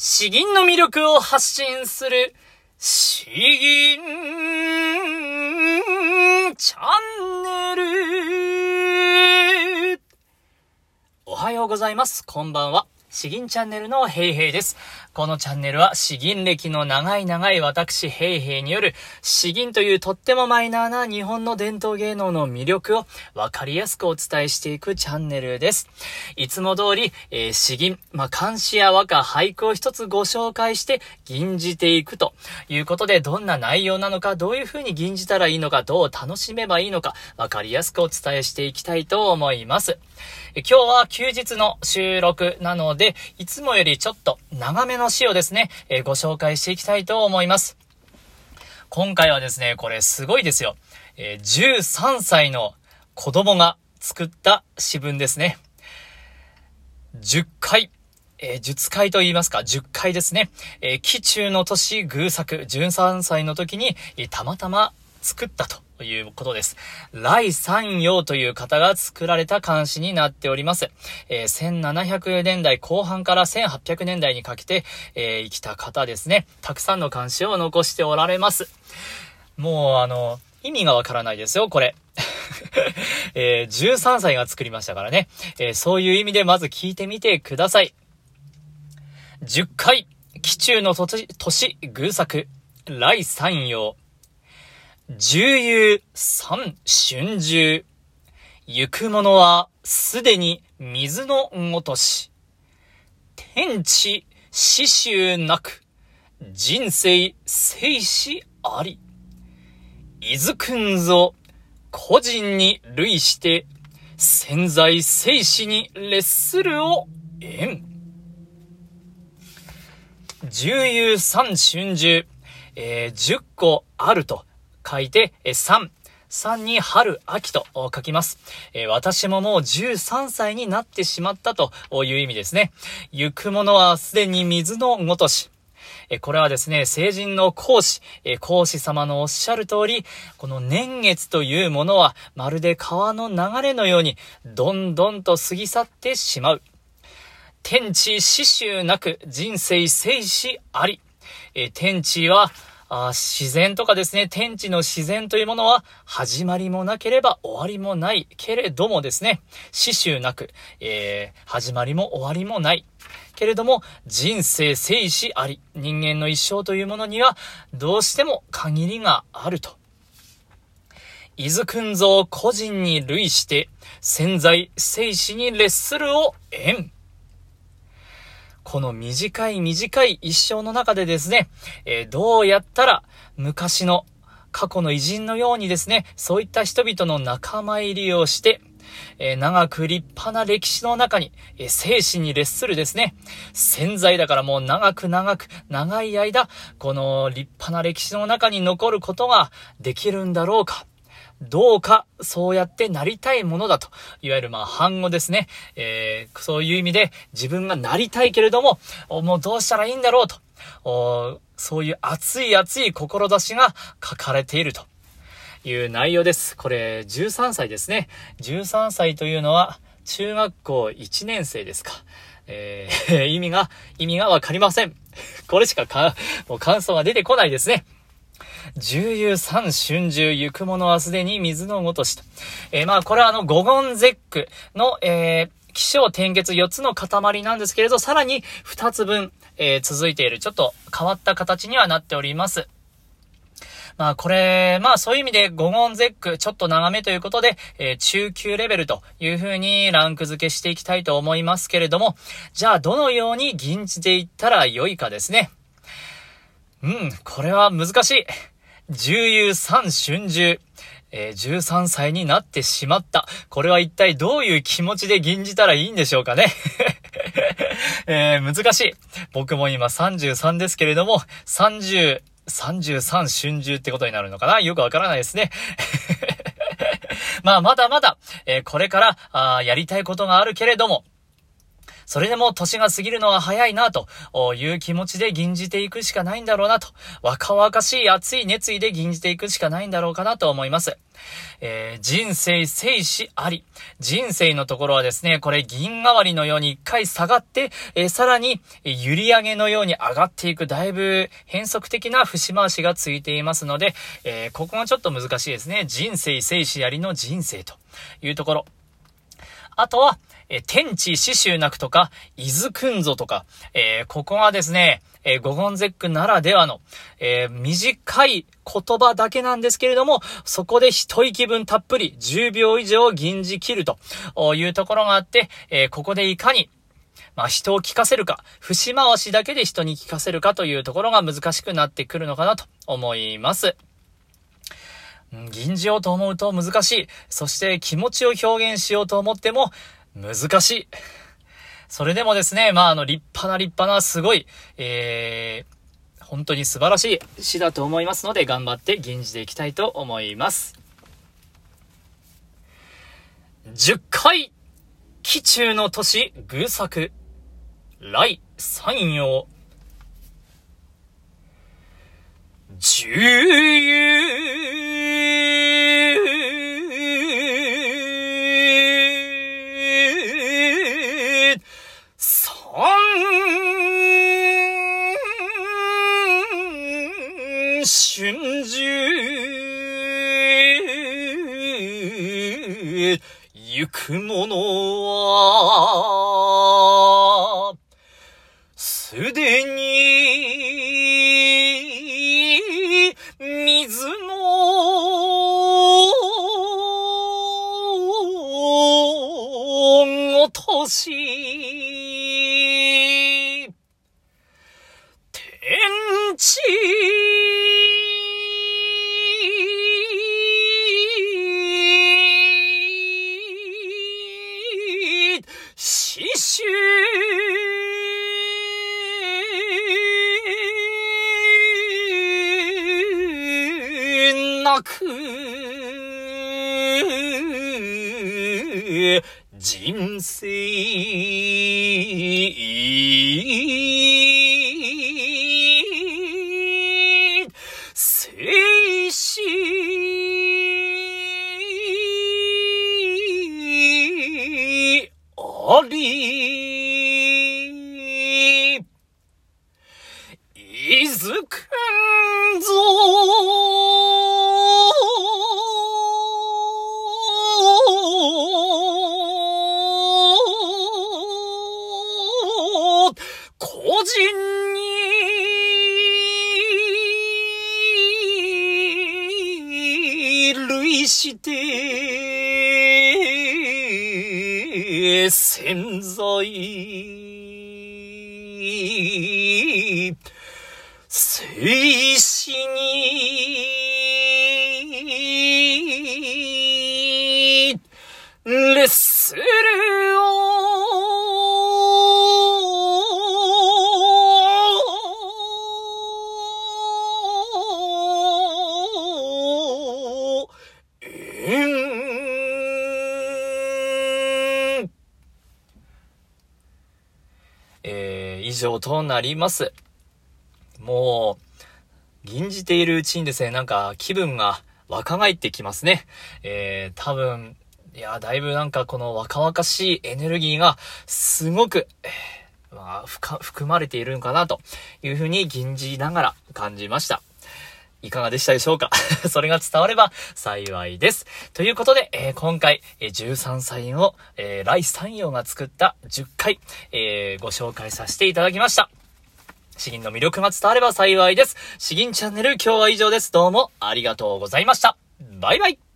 詩吟の魅力を発信する、詩吟チャンネル。おはようございます。こんばんは。詩吟チャンネルのヘイヘイです。このチャンネルは詩吟歴の長い長い私ヘイヘイによる詩吟というとってもマイナーな日本の伝統芸能の魅力をわかりやすくお伝えしていくチャンネルです。いつも通り、えー、詩吟、まあ、漢詩や和歌、俳句を一つご紹介して吟じていくということでどんな内容なのか、どういう風に吟じたらいいのか、どう楽しめばいいのか、わかりやすくお伝えしていきたいと思います。今日は休日の収録なので、でいつもよりちょっと長めの詩をですね、えー、ご紹介していきたいと思います。今回はですね、これすごいですよ。えー、13歳の子供が作った詩文ですね。10回、えー、術回と言いますか、10回ですね。えー、期中の年偶作、13歳の時に、えー、たまたま作ったとということです。来三陽という方が作られた漢詩になっております。えー、1700年代後半から1800年代にかけて、えー、生きた方ですね。たくさんの漢詩を残しておられます。もう、あの、意味がわからないですよ、これ。えー、13歳が作りましたからね。えー、そういう意味でまず聞いてみてください。10回、期中の年、偶作、来三陽。重油三春秋。行く者はすでに水のごとし。天地死臭なく、人生生死あり。伊豆くんぞ、個人に類して、潜在生死に列するを縁。重油三春秋、えー、10個あると書いて、え3。3に春、秋と書きます。え私ももう13歳になってしまったという意味ですね。行く者はすでに水のごとし。えこれはですね、成人の講師、え講師様のおっしゃる通り、この年月というものは、まるで川の流れのように、どんどんと過ぎ去ってしまう。天地死臭なく、人生生死あり。え天地は、あ自然とかですね、天地の自然というものは始まりもなければ終わりもないけれどもですね、死臭なく、えー、始まりも終わりもない。けれども、人生生死あり、人間の一生というものには、どうしても限りがあると。伊豆くんぞ個人に類して、潜在生死に列するを縁。この短い短い一生の中でですね、えー、どうやったら昔の過去の偉人のようにですね、そういった人々の仲間入りをして、えー、長く立派な歴史の中に、えー、生死に列するですね、潜在だからもう長く長く、長い間、この立派な歴史の中に残ることができるんだろうか。どうか、そうやってなりたいものだと。いわゆるまあ、反語ですね。えー、そういう意味で、自分がなりたいけれども、もうどうしたらいいんだろうと。そういう熱い熱い志が書かれているという内容です。これ、13歳ですね。13歳というのは、中学校1年生ですか。えー、意味が、意味がわかりません。これしかか、もう感想が出てこないですね。重油三春秋、行く者はすでに水のごとしと。えー、まあ、これはあの、五言絶句の、えー、気象転結4つの塊なんですけれど、さらに2つ分、えー、続いている、ちょっと変わった形にはなっております。まあこれ、まあそういう意味で5言絶句ちょっと長めということで、えー、中級レベルという風にランク付けしていきたいと思いますけれども、じゃあどのように吟じていったらよいかですね。うん、これは難しい。重油三春秋。えー、13歳になってしまった。これは一体どういう気持ちで吟じたらいいんでしょうかね。えー、難しい。僕も今33ですけれども、30、33春秋ってことになるのかなよくわからないですね。まあ、まだまだ、えー、これから、あやりたいことがあるけれども、それでも年が過ぎるのは早いな、という気持ちで吟じていくしかないんだろうなと、若々しい熱い熱意で吟じていくしかないんだろうかなと思います。えー、人生生死あり。人生のところはですね、これ銀代わりのように一回下がって、えー、さらに、えー、揺り上げのように上がっていく、だいぶ変則的な節回しがついていますので、えー、ここがちょっと難しいですね。人生生死ありの人生というところ。あとは、え天地死臭なくとか、伊豆くんぞとか、えー、ここはですね、えー、五言絶句ならではの、えー、短い言葉だけなんですけれども、そこで一息分たっぷり10秒以上銀じ切るというところがあって、え、ここでいかにまあ、人を聞かせるか、節回しだけで人に聞かせるかというところが難しくなってくるのかなと思います。銀じようと思うと難しい。そして気持ちを表現しようと思っても難しい。それでもですね、まあ、あの、立派な立派なすごい、えー、本当に素晴らしい詩だと思いますので、頑張って吟じていきたいと思います。10回、紀中の都市偶作、来三陽。重春秋行く者は、すでに、水の、ごとし、く、人生、生死、あり、いずく。個人に類して潜在静止にレスルえ上となります。もう、吟じているうちにですね、なんか気分が若返ってきますね。えー、多分、いや、だいぶなんかこの若々しいエネルギーがすごく、えー、まあ、含まれているのかなというふうに吟じながら感じました。いかがでしたでしょうか？それが伝われば幸いです。ということで、えー、今回、えー、13歳を、えー、来三陽が作った10回、えー、ご紹介させていただきました。詩吟の魅力が伝われば幸いです。詩吟チャンネル今日は以上です。どうもありがとうございました。バイバイ